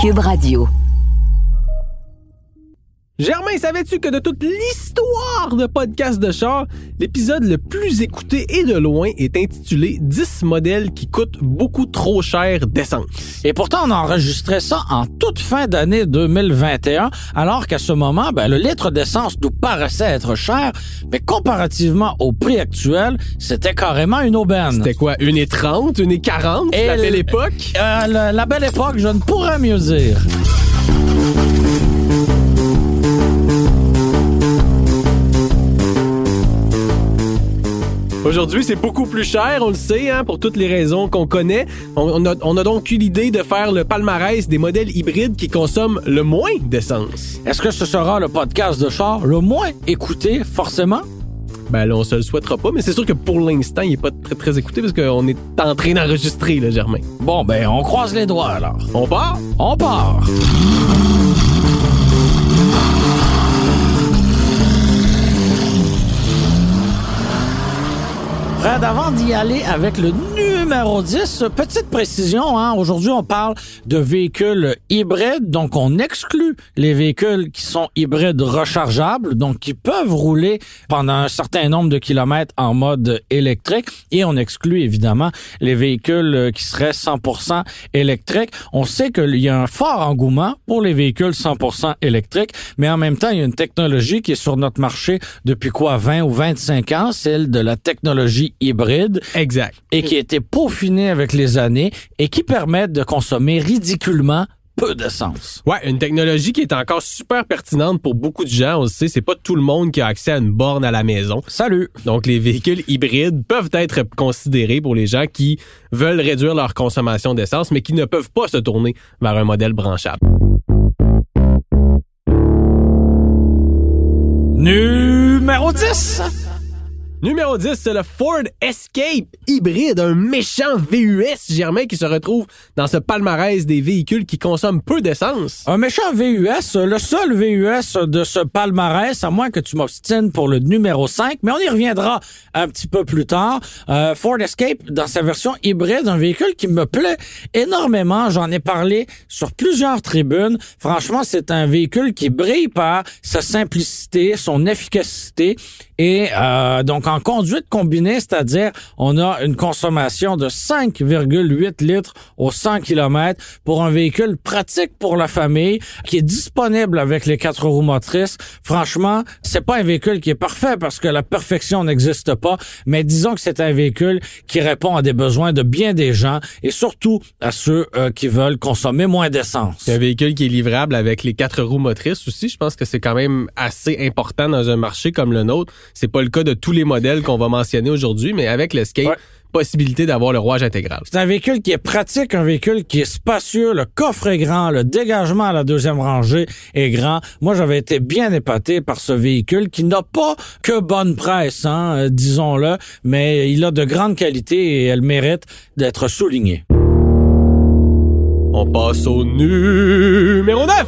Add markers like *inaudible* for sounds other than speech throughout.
Cube Radio. Germain, savais-tu que de toute l'histoire de podcast de char, l'épisode le plus écouté et de loin est intitulé 10 modèles qui coûtent beaucoup trop cher d'essence? Et pourtant, on enregistrait ça en toute fin d'année 2021, alors qu'à ce moment, ben, le litre d'essence nous paraissait être cher, mais comparativement au prix actuel, c'était carrément une aubaine. C'était quoi, 1,30, 1,40, Et la le- belle époque? Euh, la, la belle époque, je ne pourrais mieux dire. Aujourd'hui, c'est beaucoup plus cher, on le sait, hein, pour toutes les raisons qu'on connaît. On, on a, on a donc eu l'idée de faire le palmarès des modèles hybrides qui consomment le moins d'essence. Est-ce que ce sera le podcast de char le moins écouté, forcément? Ben là, on se le souhaitera pas, mais c'est sûr que pour l'instant, il est pas très, très écouté parce qu'on est en train d'enregistrer, là, Germain. Bon, ben, on croise les doigts alors. On part? On part! Fred, avant d'y aller avec le numéro 10, petite précision, hein, aujourd'hui on parle de véhicules hybrides, donc on exclut les véhicules qui sont hybrides rechargeables, donc qui peuvent rouler pendant un certain nombre de kilomètres en mode électrique, et on exclut évidemment les véhicules qui seraient 100% électriques. On sait qu'il y a un fort engouement pour les véhicules 100% électriques, mais en même temps, il y a une technologie qui est sur notre marché depuis quoi, 20 ou 25 ans, celle de la technologie hybride. Exact. et qui a été peaufinée avec les années et qui permet de consommer ridiculement peu d'essence. Ouais, une technologie qui est encore super pertinente pour beaucoup de gens. On le sait, c'est pas tout le monde qui a accès à une borne à la maison. Salut! Donc, les véhicules hybrides peuvent être considérés pour les gens qui veulent réduire leur consommation d'essence, mais qui ne peuvent pas se tourner vers un modèle branchable. Numéro 10! Numéro 10, c'est le Ford Escape hybride, un méchant VUS Germain qui se retrouve dans ce palmarès des véhicules qui consomment peu d'essence. Un méchant VUS, le seul VUS de ce palmarès, à moins que tu m'obstines pour le numéro 5, mais on y reviendra un petit peu plus tard. Euh, Ford Escape, dans sa version hybride, un véhicule qui me plaît énormément. J'en ai parlé sur plusieurs tribunes. Franchement, c'est un véhicule qui brille par sa simplicité, son efficacité et euh, donc en conduite combinée, c'est-à-dire on a une consommation de 5,8 litres au 100 km pour un véhicule pratique pour la famille qui est disponible avec les quatre roues motrices. Franchement, c'est pas un véhicule qui est parfait parce que la perfection n'existe pas, mais disons que c'est un véhicule qui répond à des besoins de bien des gens et surtout à ceux euh, qui veulent consommer moins d'essence. C'est un véhicule qui est livrable avec les quatre roues motrices aussi. Je pense que c'est quand même assez important dans un marché comme le nôtre. C'est pas le cas de tous les modèles qu'on va mentionner aujourd'hui, mais avec l'Escape, Ouais. possibilité d'avoir le rouage intégral. C'est un véhicule qui est pratique, un véhicule qui est spacieux, le coffre est grand, le dégagement à la deuxième rangée est grand. Moi, j'avais été bien épaté par ce véhicule qui n'a pas que bonne presse, hein, euh, disons-le, mais il a de grandes qualités et elle mérite d'être soulignée. On passe au numéro 9!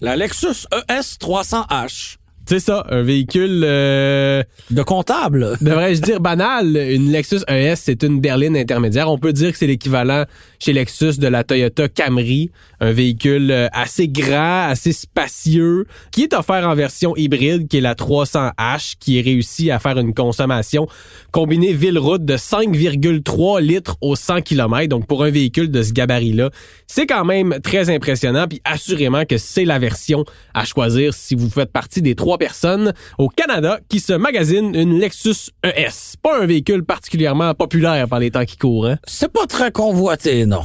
La Lexus ES 300H C'est ça, un véhicule, euh, de comptable. devrais-je dire banal. Une Lexus ES, c'est une berline intermédiaire. On peut dire que c'est l'équivalent chez Lexus de la Toyota Camry, un véhicule euh, assez grand, assez spacieux, qui est offert en version hybride, qui est la 300H, qui est réussi à faire une consommation combinée ville-route de 5,3 litres au 100 km. Donc pour un véhicule de ce gabarit-là, c'est quand même très impressionnant. Puis assurément que c'est la version à choisir si vous faites partie des trois personnes au Canada qui se magasinent une Lexus ES. Pas un véhicule particulièrement populaire par les temps qui courent. Hein? C'est pas très convoité, non.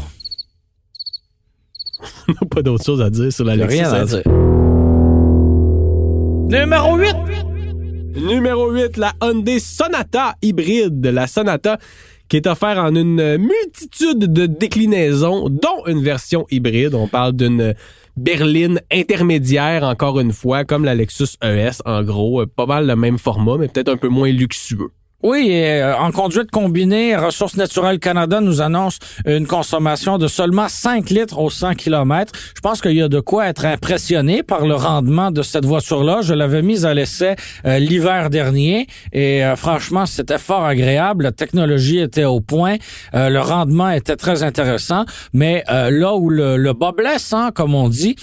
*laughs* On n'a pas d'autre chose à dire sur la Lexus rien à ES. dire. Numéro 8. Numéro 8, la Hyundai Sonata hybride. La Sonata qui est offert en une multitude de déclinaisons, dont une version hybride. On parle d'une berline intermédiaire, encore une fois, comme la Lexus ES, en gros. Pas mal le même format, mais peut-être un peu moins luxueux. Oui, euh, en conduite combinée, Ressources naturelles Canada nous annonce une consommation de seulement 5 litres au 100 km. Je pense qu'il y a de quoi être impressionné par le rendement de cette voiture-là. Je l'avais mise à l'essai euh, l'hiver dernier et euh, franchement, c'était fort agréable. La technologie était au point, le rendement était très intéressant, mais là où le, le bas blesse, hein, comme on dit,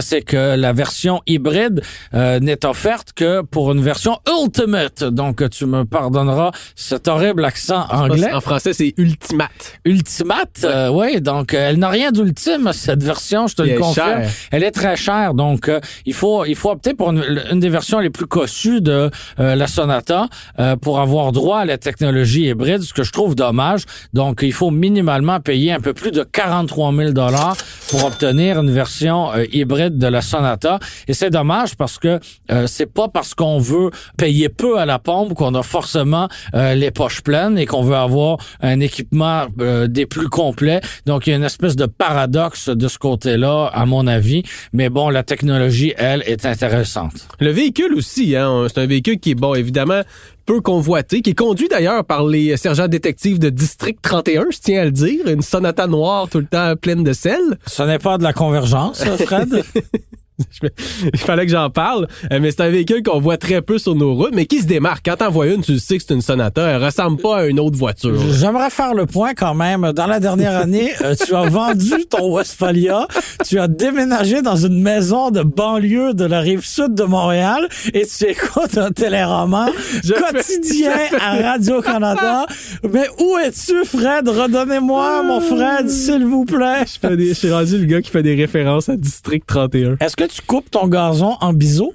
c'est que la version hybride euh, n'est offerte que pour une version Ultimate. Donc, tu me pardonneras cet horrible accent anglais. En français, c'est Ultimate. Ultimate, euh, oui. donc, elle n'a rien d'ultime, cette version, je te le confirme. Elle est très chère. Donc, il faut il faut opter pour une, des versions les plus cossues de la Sonata pour avoir droit à la technologie hybride, ce que je trouve dommage. Donc, il faut minimalement payer un peu plus de 43 000 pour obtenir une version hybride de la Sonata. Et c'est dommage parce que euh, c'est pas parce qu'on veut payer peu à la pompe qu'on a forcément euh, les poches pleines et qu'on veut avoir un équipement euh, des plus complets. Donc il y a une espèce de paradoxe de ce côté-là, à mon avis. Mais bon, la technologie, elle, est intéressante. Le véhicule aussi, hein, c'est un véhicule qui est bon, évidemment peu convoité, qui est conduit d'ailleurs par les sergents détectives de District 31, je tiens à le dire, une sonata noire tout le temps pleine de sel. Ce n'est pas de la convergence, Fred? *laughs* *laughs* Il fallait que j'en parle. Euh, mais c'est un véhicule qu'on voit très peu sur nos routes, mais qui se démarque. Quand t'en vois une, tu sais que c'est une Sonata. Elle ressemble pas à une autre voiture. J'aimerais faire le point quand même. Dans la dernière *laughs* année, euh, tu as vendu ton Westphalia. Tu as déménagé dans une maison de banlieue de la rive sud de Montréal et tu écoutes un téléroman *laughs* quotidien à Radio-Canada. Mais où es-tu, Fred? Redonnez-moi, mon Fred, s'il vous plaît. Je, suis rendu le gars qui fait des références à District 31. Est-ce que tu coupes ton gazon en biseau?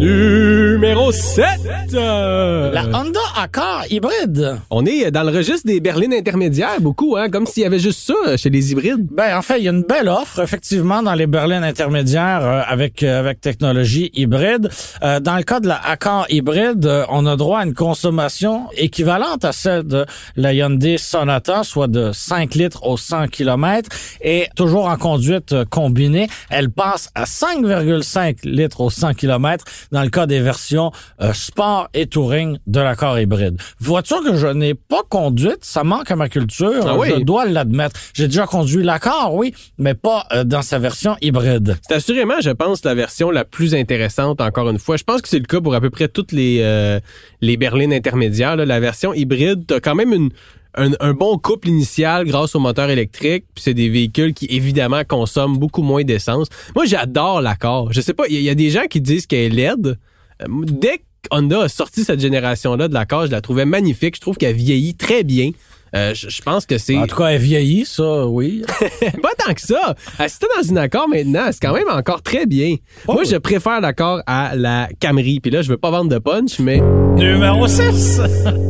Numéro 7! La Honda Accord hybride. On est dans le registre des berlines intermédiaires, beaucoup, hein, comme s'il y avait juste ça chez les hybrides. Ben, en fait, il y a une belle offre, effectivement, dans les berlines intermédiaires euh, avec, euh, avec technologie hybride. Euh, dans le cas de la Accord hybride, on a droit à une consommation équivalente à celle de la Hyundai Sonata, soit de 5 litres au 100 km, et toujours en conduite combinée, elle passe à 5,5 litres au 100 km dans le cas des versions euh, sport et touring de l'accord hybride. Voiture que je n'ai pas conduite, ça manque à ma culture, ah je dois l'admettre. J'ai déjà conduit l'accord, oui, mais pas euh, dans sa version hybride. C'est assurément, je pense, la version la plus intéressante, encore une fois. Je pense que c'est le cas pour à peu près toutes les, euh, les berlines intermédiaires. La version hybride, tu quand même une, un, bon couple initial grâce au moteur électrique, puis c'est des véhicules qui évidemment consomment beaucoup moins d'essence. Moi, j'adore l'accord. Je sais pas, il y, a des gens qui disent qu'elle est laide. Euh, dès Honda a sorti cette génération-là de l'accord, je la trouvais magnifique. Je trouve qu'elle vieillit très bien. Euh, je, pense que c'est. En tout cas, elle vieillit, ça, oui. *laughs* pas tant que ça. Si t'es dans une accord maintenant, c'est quand même encore très bien. Oh. Moi, je préfère l'accord à la Camry. Puis là, je veux pas vendre de punch, mais. Numéro 6! *laughs*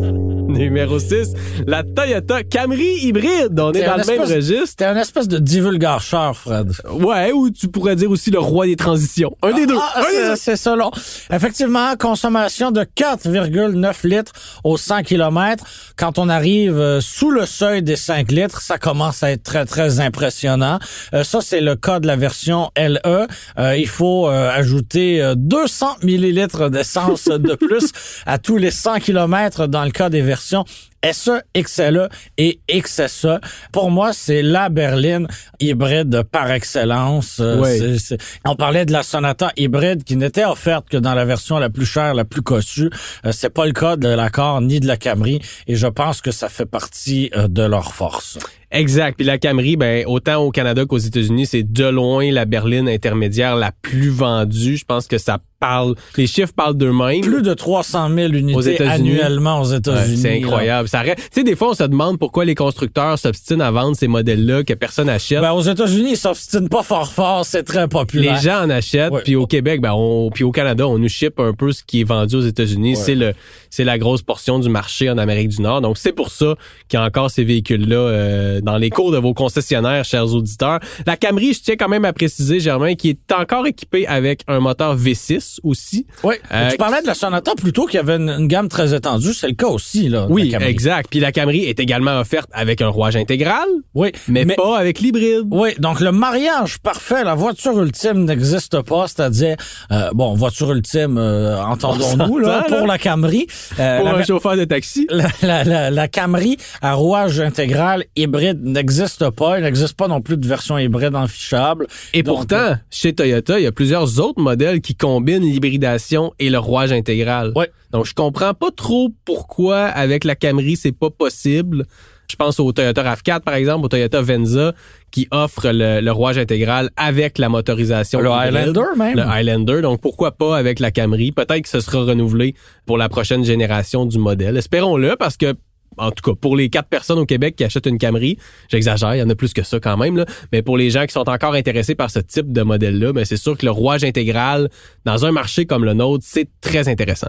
*laughs* Numéro 6, la Toyota Camry hybride. On est, dans le même registre. T'es un espèce de divulgateur, Fred. Ouais, ou tu pourrais dire aussi le roi des transitions. Un des deux. Ah, c'est ça, là. Effectivement, consommation de 4,9 litres au 100 km. Quand on arrive euh, sous le seuil des 5 litres, ça commence à être très, très impressionnant. Euh, ça, c'est le cas de la version LE. Euh, il faut ajouter 200 millilitres d'essence de plus à tous les 100 km dans le cas des versions version SE, XLE et XSE. Pour moi, c'est la berline hybride par excellence. Euh, on parlait de la Sonata hybride qui n'était offerte que dans la version la plus chère, la plus cossue. Euh, c'est pas le cas de l'accord ni de la Camry et je pense que ça fait partie euh, de leur force. Exact. Puis la Camry, ben autant au Canada qu'aux États-Unis, c'est de loin la berline intermédiaire la plus vendue. Je pense que ça parle, les chiffres parlent d'eux-mêmes. Plus de 300 000 unités annuellement aux États-Unis. c'est incroyable. Ça Tu sais, des fois, on se demande pourquoi les constructeurs s'obstinent à vendre ces modèles-là que personne n'achète. Ben, aux États-Unis, ils s'obstinent pas fort fort. C'est très populaire. Les gens en achètent. Puis au Québec, ben, on, puis au Canada, on nous ship un peu ce qui est vendu aux États-Unis. C'est le, c'est la grosse portion du marché en Amérique du Nord. Donc, c'est pour ça qu'il y a encore ces véhicules-là euh, dans les cours de vos concessionnaires, chers auditeurs. La Camry, je tiens quand même à préciser, Germain, qui est encore équipée avec un moteur V6 aussi. Oui. Euh, tu parlais de la Sonata plutôt qu'il y avait une, gamme très étendue. C'est le cas aussi, là. Oui, Exact. Puis la Camry est également offerte avec un rouage intégral, Oui, mais, pas avec l'hybride. Oui, donc le mariage parfait, la voiture ultime n'existe pas, c'est-à-dire, euh, bon, voiture ultime, euh, entendons-nous, là, s'entend, pour la Camry. Euh, Pour la, un chauffeur de taxi. la, la, la- la Camry à rouage intégral hybride n'existe pas. Il n'existe pas non plus de version hybride enfichable. Et Donc, pourtant, chez Toyota, il y a plusieurs autres modèles qui combinent l'hybridation et le rouage intégral. Ouais. Donc, je comprends pas trop pourquoi avec la Camry, c'est pas possible. Je pense au Toyota RAV4, par exemple, au Toyota Venza, qui offre le, le rouage intégral avec la motorisation. Le hybride. Highlander, même. Le Highlander. Donc, pourquoi pas avec la Camry? Peut-être que ce sera renouvelé pour la prochaine génération du modèle. Espérons-le, parce que en tout cas, pour les quatre personnes au Québec qui achètent une Camry, j'exagère, il y en a plus que ça quand même, mais pour les gens qui sont encore intéressés par ce type de modèle-là, ben c'est sûr que le rouage intégral dans un marché comme le nôtre, c'est très intéressant.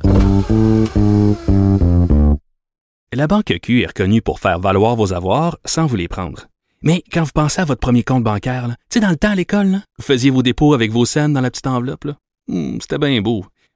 La Banque Q est reconnue pour faire valoir vos avoirs sans vous les prendre. Mais quand vous pensez à votre premier compte bancaire, tu sais, dans le temps à l'école, vous faisiez vos dépôts avec vos scènes dans la petite enveloppe. Hmm, C'était bien beau.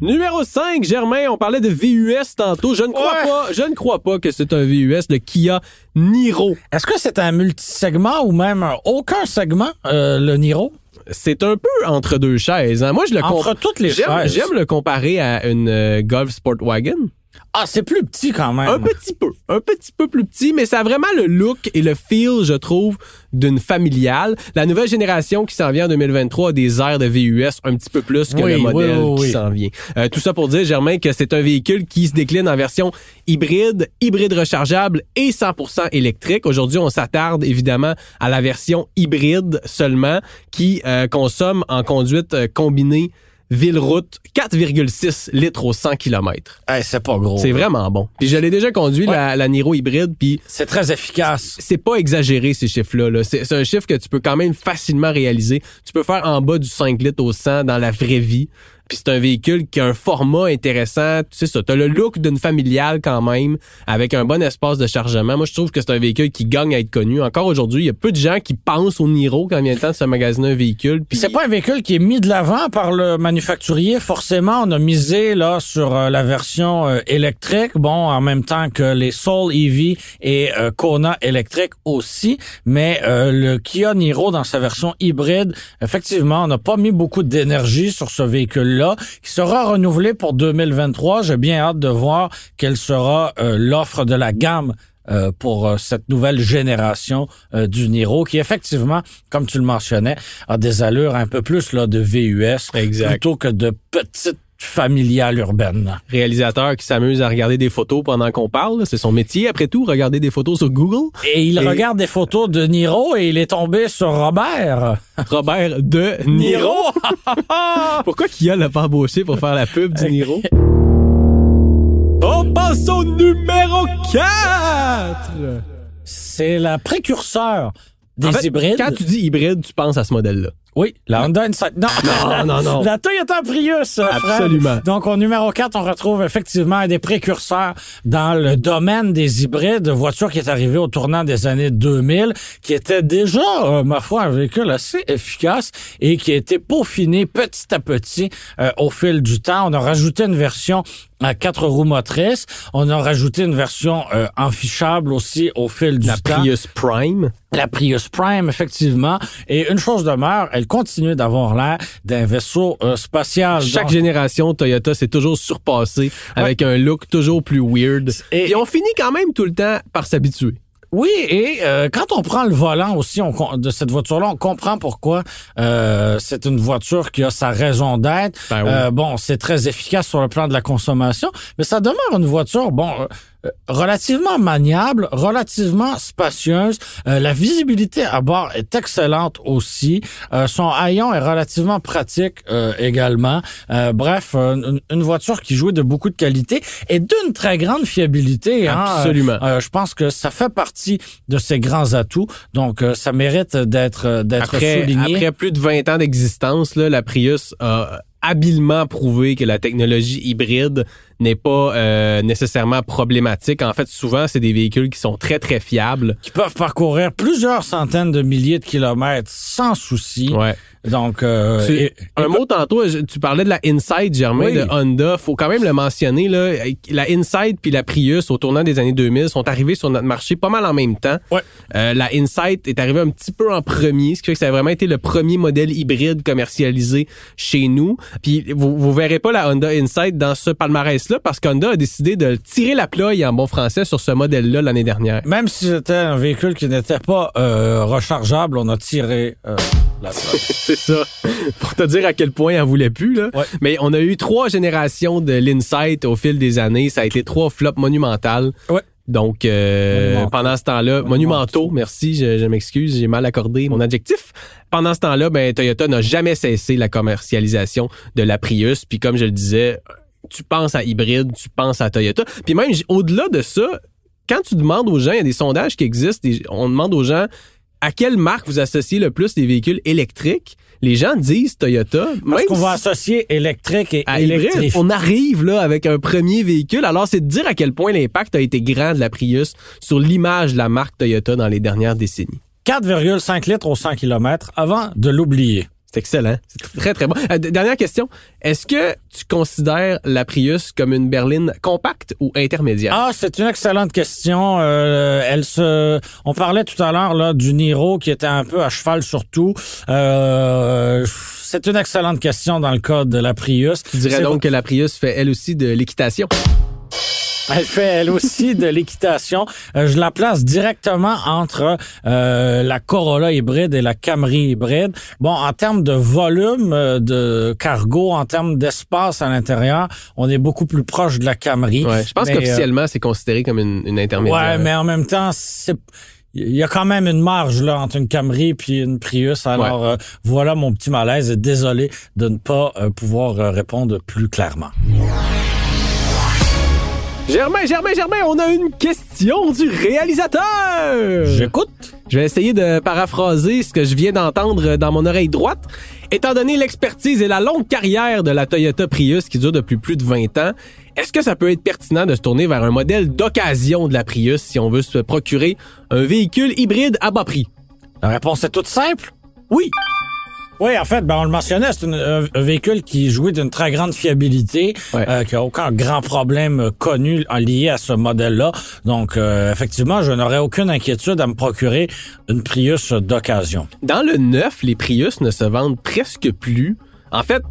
Numéro 5, Germain, on parlait de VUS tantôt. Je ne crois Ouais. pas, je ne crois pas que c'est un VUS de Kia Niro. Est-ce que c'est un multisegment ou même un- aucun segment, euh, le Niro? C'est un peu entre deux chaises. hein. Moi, je le Entre toutes les j'aime, chaises. j'aime le comparer à une euh, Golf Sportwagon. Ah, c'est plus petit quand même. Un petit peu, un petit peu plus petit, mais ça a vraiment le look et le feel, je trouve, d'une familiale. La nouvelle génération qui s'en vient en 2023 a des airs de VUS un petit peu plus que Oui, le modèle oui, qui s'en vient. Euh, tout ça pour dire, Germain, que c'est un véhicule qui se décline en version hybride, hybride rechargeable et 100% électrique. Aujourd'hui, on s'attarde évidemment à la version hybride seulement qui euh, consomme en conduite euh, combinée ville-route 4,6 litres au 100 km. Hey, c'est pas gros. C'est vraiment bon. Puis je l'ai déjà conduit, Ouais. la, la Niro hybride, puis C'est très efficace. c'est pas exagéré ces chiffres-là. là. C'est c'est un chiffre que tu peux quand même facilement réaliser. Tu peux faire en bas du 5 litres au 100 dans la vraie vie. Puis c'est un véhicule qui a un format intéressant. Tu sais ça, t'as le look d'une familiale quand même, avec un bon espace de chargement. Moi, je trouve que c'est un véhicule qui gagne à être connu. Encore aujourd'hui, il y a peu de gens qui pensent au Niro quand vient le temps de se magasiner un véhicule. Puis C'est pas un véhicule qui est mis de l'avant par le manufacturier. Forcément, on a misé là sur euh, la version euh, électrique, bon, en même temps que les Soul EV et euh, Kona électrique aussi. Mais le Kia Niro dans sa version hybride, effectivement, on n'a pas mis beaucoup d'énergie sur ce qui sera renouvelé pour 2023. J'ai bien hâte de voir quelle sera euh, l'offre de la gamme euh, pour euh, cette nouvelle génération euh, du Niro, qui effectivement, comme tu le mentionnais, a des allures un peu plus là de VUS Exact. plutôt que de petites familiales urbaines. réalisateur qui s'amuse à regarder des photos pendant qu'on parle. C'est son métier, après tout, regarder des photos sur Google. Et il Et- regarde des photos de Niro et il est tombé sur Robert. *laughs* Robert de Niro. *laughs* Pourquoi Kia l'a pas embauché pour faire la pub du Niro? On passe au numéro 4! C'est la précurseur des En fait, hybrides. Quand tu dis hybride, tu penses à ce modèle-là. Oui, la Honda Insight. Non, Non, non, non. *laughs* La Toyota Prius, euh, Fred. Absolument. Donc, au numéro 4, on retrouve effectivement un des précurseurs dans le domaine des hybrides, voiture qui est arrivée au tournant des années 2000, qui était déjà, euh, ma foi, un véhicule assez efficace et qui a été peaufiné petit à petit euh, au fil du temps. On a rajouté une version à quatre roues motrices. On a rajouté une version euh, enfichable aussi au fil du La temps. Prius Prime. La Prius Prime, effectivement. Et une chose demeure, elle continue d'avoir l'air d'un vaisseau euh, spatial. Chaque Donc, génération, Toyota s'est toujours surpassé avec un look toujours plus weird. Et- Et on finit quand même tout le temps par s'habituer. Oui, et euh, quand on prend le volant aussi on de cette voiture-là, on comprend pourquoi euh, c'est une voiture qui a sa raison d'être. Ben oui. Euh, bon, c'est très efficace sur le plan de la consommation, mais ça demeure une voiture, bon, relativement maniable, relativement spacieuse. Euh, la visibilité à bord est excellente aussi. Euh, son haillon est relativement pratique également. bref, une, une, voiture qui jouait de beaucoup de qualité et d'une très grande fiabilité. Hein. Absolument. je pense que ça fait partie de ses grands atouts. Donc, ça mérite d'être d'être souligné. Après plus de 20 ans d'existence, la Prius a habilement prouvé que la technologie hybride n'est pas euh, nécessairement problématique. En fait, souvent, c'est des véhicules qui sont très, très fiables. Qui peuvent parcourir plusieurs centaines de milliers de kilomètres sans souci. Ouais. Donc, euh, un mot tantôt, tu parlais de la Insight, Germain, de Honda. Faut quand même le mentionner, là. La Insight puis la Prius, au tournant des années 2000, sont arrivés sur notre marché pas mal en même temps. Ouais. Euh, la Insight est arrivée un petit peu en premier, ce qui fait que ça a vraiment été le premier modèle hybride commercialisé chez nous. Puis, vous, vous verrez pas la Honda Insight dans ce palmarès-là parce qu'Honda a décidé de tirer la ploie en bon français sur ce modèle-là l'année dernière. Même si c'était un véhicule qui n'était pas euh, rechargeable, on a tiré euh, la ploie. *laughs* c'est ça. *laughs* Pour te dire à quel point elle voulait plus, là. Mais on a eu trois générations de l'Insight au fil des années. Ça a été trois flops monumentales. Ouais. Donc, euh, pendant ce temps-là, monumentaux, merci, je, m'excuse, j'ai mal accordé mon adjectif. Pendant ce temps-là, ben, Toyota n'a jamais cessé la commercialisation de la Prius. Puis comme je le disais, tu penses à hybride, tu penses à Toyota. Puis même, au-delà de ça, quand tu demandes aux gens, il y a des sondages qui existent, on demande aux gens à quelle marque vous associez le plus des véhicules électriques, les gens disent Toyota. Parce qu'on va associer électrique et électrique. On arrive là avec un premier véhicule. Alors, c'est de dire à quel point l'impact a été grand de la Prius sur l'image de la marque Toyota dans les dernières décennies. 4,5 litres au 100 km avant de l'oublier. C'est excellent. C'est très, très bon. Euh, dernière question. Est-ce que tu considères la Prius comme une berline compacte ou intermédiaire? Ah, c'est une excellente question. Euh, elle se, on parlait tout à l'heure là du Niro qui était un peu à cheval sur tout. Euh, c'est une excellente question dans le cas de la Prius. Tu dirais donc que la Prius fait elle aussi de l'équitation? Elle fait elle aussi de l'équitation. Euh, je la place directement entre euh, la Corolla hybride et la Camry hybride. Bon, en termes de volume euh, de cargo, en termes d'espace à l'intérieur, on est beaucoup plus proche de la Camry. Ouais, je pense qu'officiellement, c'est considéré comme une, une intermédiaire. Ouais, mais en même temps, c'est il y a quand même une marge là entre une Camry puis une Prius. Alors voilà mon petit malaise. Désolé de ne pas pouvoir répondre plus clairement. Germain, Germain, Germain, on a une question du réalisateur. J'écoute. Je vais essayer de paraphraser ce que je viens d'entendre dans mon oreille droite. Étant donné l'expertise et la longue carrière de la Toyota Prius qui dure depuis plus de 20 ans, est-ce que ça peut être pertinent de se tourner vers un modèle d'occasion de la Prius si on veut se procurer un véhicule hybride à bas prix? La réponse est toute simple. Oui. Oui, en fait, ben, on le mentionnait, c'est un, véhicule qui jouait d'une très grande fiabilité, euh, qui a aucun grand problème connu lié à ce modèle-là. Donc, euh, effectivement, je n'aurais aucune inquiétude à me procurer une Prius d'occasion. Dans le neuf, les Prius ne se vendent presque plus. En fait,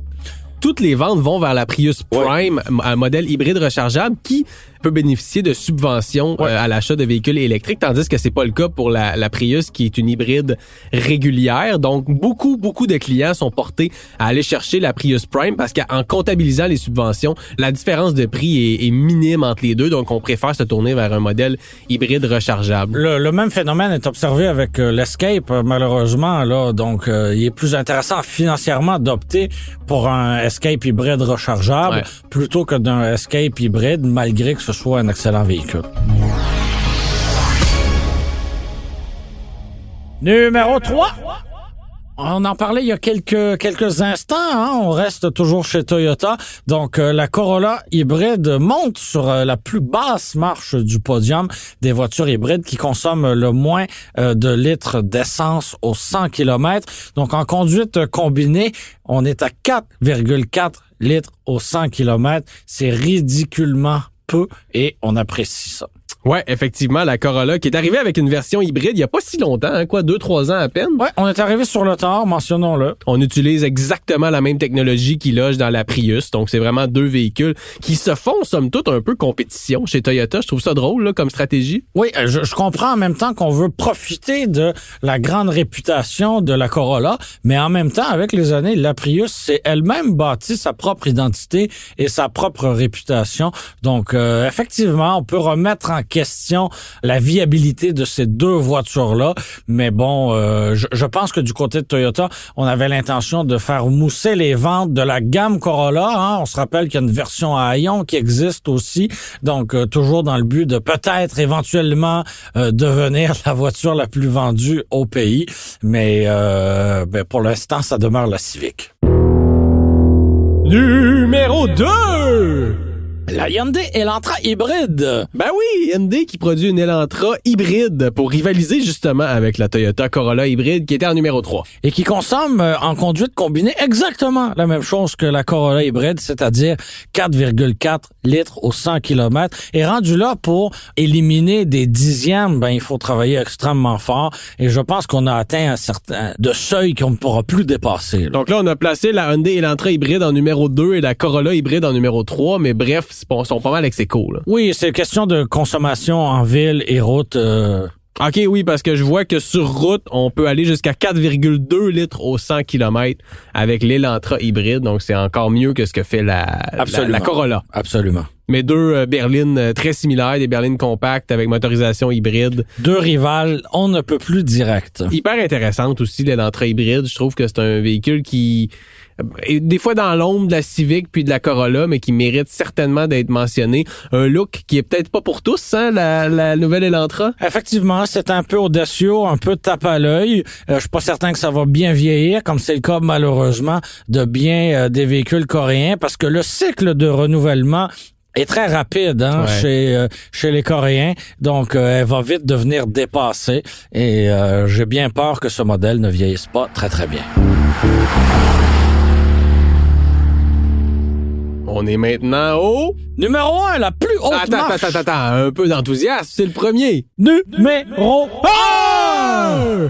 toutes les ventes vont vers la Prius Prime, un modèle hybride rechargeable qui peut bénéficier de subventions euh, à l'achat de véhicules électriques, tandis que c'est pas le cas pour la, la, Prius qui est une hybride régulière. Donc beaucoup beaucoup de clients sont portés à aller chercher la Prius Prime parce qu'en comptabilisant les subventions, la différence de prix est, est, minime entre les deux. Donc on préfère se tourner vers un modèle hybride rechargeable. Le, le même phénomène est observé avec euh, l'Escape malheureusement là. Donc euh, il est plus intéressant financièrement d'opter pour un Escape hybride rechargeable plutôt que d'un Escape hybride malgré que ce soit un excellent véhicule. Numéro 3. On en parlait il y a quelques instants. Hein. On reste toujours chez Toyota. Donc euh, la Corolla hybride monte sur euh, la plus basse marche du podium des voitures hybrides qui consomment le moins euh, de litres d'essence aux 100 km. Donc en conduite combinée, on est à 4,4 litres aux 100 km. C'est ridiculement peu et on apprécie ça. Ouais, effectivement, la Corolla qui est arrivée avec une version hybride il y a pas si longtemps, hein, quoi, deux, trois ans à peine. Ouais, on est arrivé sur le tard, mentionnons-le. On utilise exactement la même technologie qui loge dans la Prius, donc c'est vraiment deux véhicules qui se font somme toute un peu compétition chez Toyota. Je trouve ça drôle là, comme stratégie. Oui, euh, je, je comprends en même temps qu'on veut profiter de la grande réputation de la Corolla, mais en même temps, avec les années, la Prius s'est elle-même bâti sa propre identité et sa propre réputation. Donc, euh, effectivement, on peut remettre en question la viabilité de ces deux voitures-là. Mais bon, euh, je, pense que du côté de Toyota, on avait l'intention de faire mousser les ventes de la gamme Corolla. Hein. On se rappelle qu'il y a une version à haillons qui existe aussi. Donc, euh, toujours dans le but de peut-être éventuellement euh, devenir *laughs* la voiture la plus vendue au pays. Mais ben, pour l'instant, ça demeure la Civic. Numéro 2 la Hyundai Elantra hybride. Ben oui, Hyundai qui produit une Elantra hybride pour rivaliser justement avec la Toyota Corolla hybride qui était en numéro 3. Et qui consomme euh, en conduite combinée exactement la même chose que la Corolla hybride, c'est-à-dire 4,4 litres au 100 km. Et rendu là pour éliminer des dixièmes, ben il faut travailler extrêmement fort. Et je pense qu'on a atteint un certain de seuil qu'on ne pourra plus dépasser. Là. Donc là, on a placé la Hyundai Elantra hybride en numéro 2 et la Corolla hybride en numéro 3, mais bref, sont pas mal ex là. Oui, c'est question de consommation en ville et route. Euh... OK, oui, parce que je vois que sur route, on peut aller jusqu'à 4,2 litres au 100 km avec l'Elantra hybride. Donc, c'est encore mieux que ce que fait la, la, la Corolla. Absolument. Mais deux euh, berlines euh, très similaires, des berlines compactes avec motorisation hybride. Deux rivales, on ne peut plus direct. Hyper intéressante aussi l'Elantra hybride. Je trouve que c'est un véhicule qui des fois dans l'ombre de la Civic puis de la Corolla, mais qui mérite certainement d'être mentionné. Un look qui est peut-être pas pour tous, hein, la, la nouvelle Elantra? Effectivement, c'est un peu audacieux, un peu tape à l'œil. Euh, je suis pas certain que ça va bien vieillir, comme c'est le cas malheureusement de bien euh, des véhicules coréens, parce que le cycle de renouvellement est très rapide hein, chez euh, chez les Coréens, donc elle va vite devenir dépassée et j'ai bien peur que ce modèle ne vieillisse pas très très bien. On est maintenant au... Numéro 1, la plus haute attends, marche. Attends, attends, attends, un peu d'enthousiasme, c'est le premier. Numéro 1!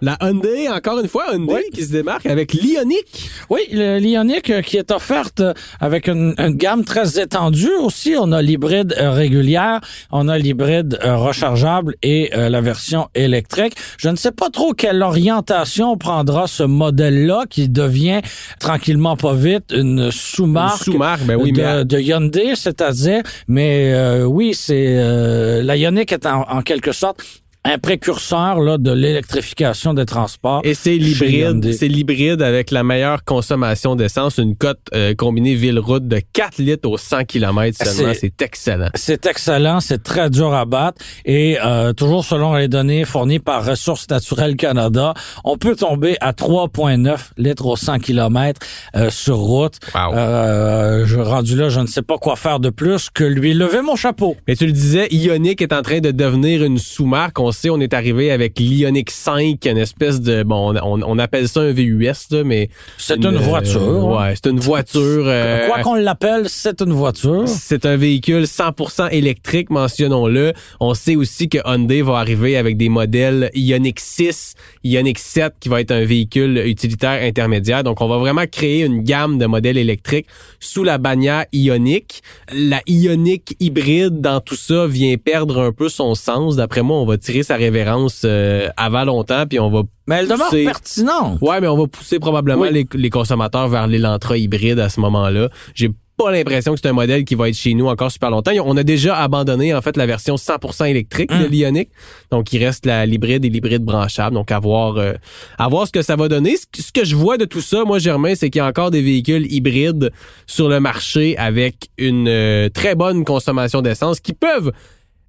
La Hyundai, encore une fois, Hyundai qui se démarque avec l'Ioniq. Oui, l'Ioniq euh, qui est offerte euh, avec une, gamme très étendue aussi. On a l'hybride euh, régulière, on a l'hybride rechargeable et la version électrique. Je ne sais pas trop quelle orientation prendra ce modèle-là qui devient tranquillement pas vite une sous-marque sous ben oui, de, Hyundai, c'est-à-dire, mais oui, c'est la Ioniq est en quelque sorte un précurseur là, de l'électrification des transports. Et c'est l'hybride, c'est l'hybride avec la meilleure consommation d'essence, une cote euh, combinée ville-route de 4 litres au 100 km seulement. C'est excellent. C'est excellent, c'est très dur à battre. Et euh, toujours selon les données fournies par Ressources naturelles Canada, on peut tomber à 3,9 litres au 100 km euh, sur route. Euh, je rendu là, je ne sais pas quoi faire de plus que lui lever mon chapeau. Mais tu le disais, Ioniq est en train de devenir une sous-marque on est arrivé avec l'Ioniq 5, une espèce de bon, on, appelle ça un VUS mais c'est une, voiture. Euh, ouais, c'est une voiture. Euh, Quoi qu'on l'appelle, c'est une voiture. C'est un véhicule 100% électrique, mentionnons-le. On sait aussi que Hyundai va arriver avec des modèles Ioniq 6, Ioniq 7 qui va être un véhicule utilitaire intermédiaire. Donc on va vraiment créer une gamme de modèles électriques sous la bannière Ioniq. La Ioniq hybride dans tout ça vient perdre un peu son sens. D'après moi, on va tirer sa révérence euh, avant longtemps, puis on va mais elle demeure pertinente. Ouais, mais on va pousser probablement les, consommateurs vers l'Elantra hybride à ce moment-là. J'ai pas l'impression que c'est un modèle qui va être chez nous encore super longtemps. On a déjà abandonné en fait la version 100% électrique de hum. l'Ioniq. Donc il reste la l'hybride et l'hybride branchable. Donc à voir euh, à voir ce que ça va donner. Ce, que je vois de tout ça, moi Germain, c'est qu'il y a encore des véhicules hybrides sur le marché avec une euh, très bonne consommation d'essence qui peuvent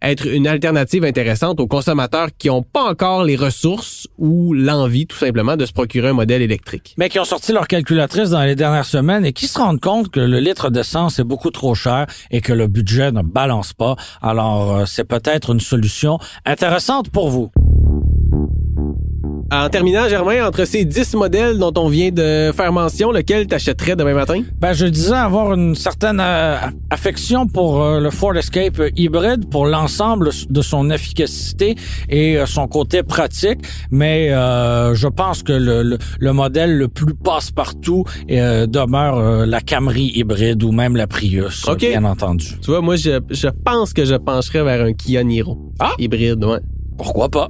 être une alternative intéressante aux consommateurs qui n'ont pas encore les ressources ou l'envie tout simplement de se procurer un modèle électrique. Mais qui ont sorti leur calculatrice dans les dernières semaines et qui se rendent compte que le litre d'essence est beaucoup trop cher et que le budget ne balance pas. Alors, euh, c'est peut-être une solution intéressante pour vous. En terminant, Germain, entre ces 10 modèles dont on vient de faire mention, lequel t'achèterais demain matin? Ben, je disais avoir une certaine euh, affection pour euh, le Ford Escape hybride, pour l'ensemble de son efficacité et euh, son côté pratique, mais je pense que le, le, le, modèle le plus passe-partout demeure la Camry hybride ou même la Prius, bien entendu. Tu vois, moi, je, je pense que je pencherais vers un Kia Niro ah? hybride, ouais. Pourquoi pas?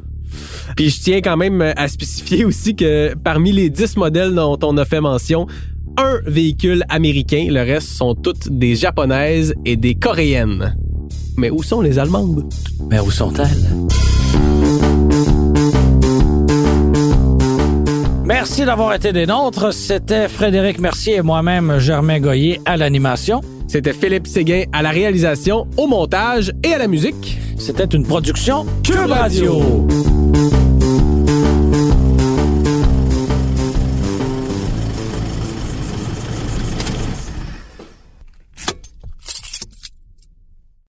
Puis je tiens quand même à spécifier *laughs* aussi que parmi les 10 modèles dont on a fait mention, un véhicule américain, le reste sont toutes des japonaises et des coréennes. Mais où sont les allemandes? Mais où sont-elles? Merci d'avoir été des nôtres. C'était Frédéric Mercier et moi-même, Germain Goyer, à l'animation. C'était Philippe Séguin à la réalisation, au montage et à la musique. C'était une production Cube Radio. Thank you.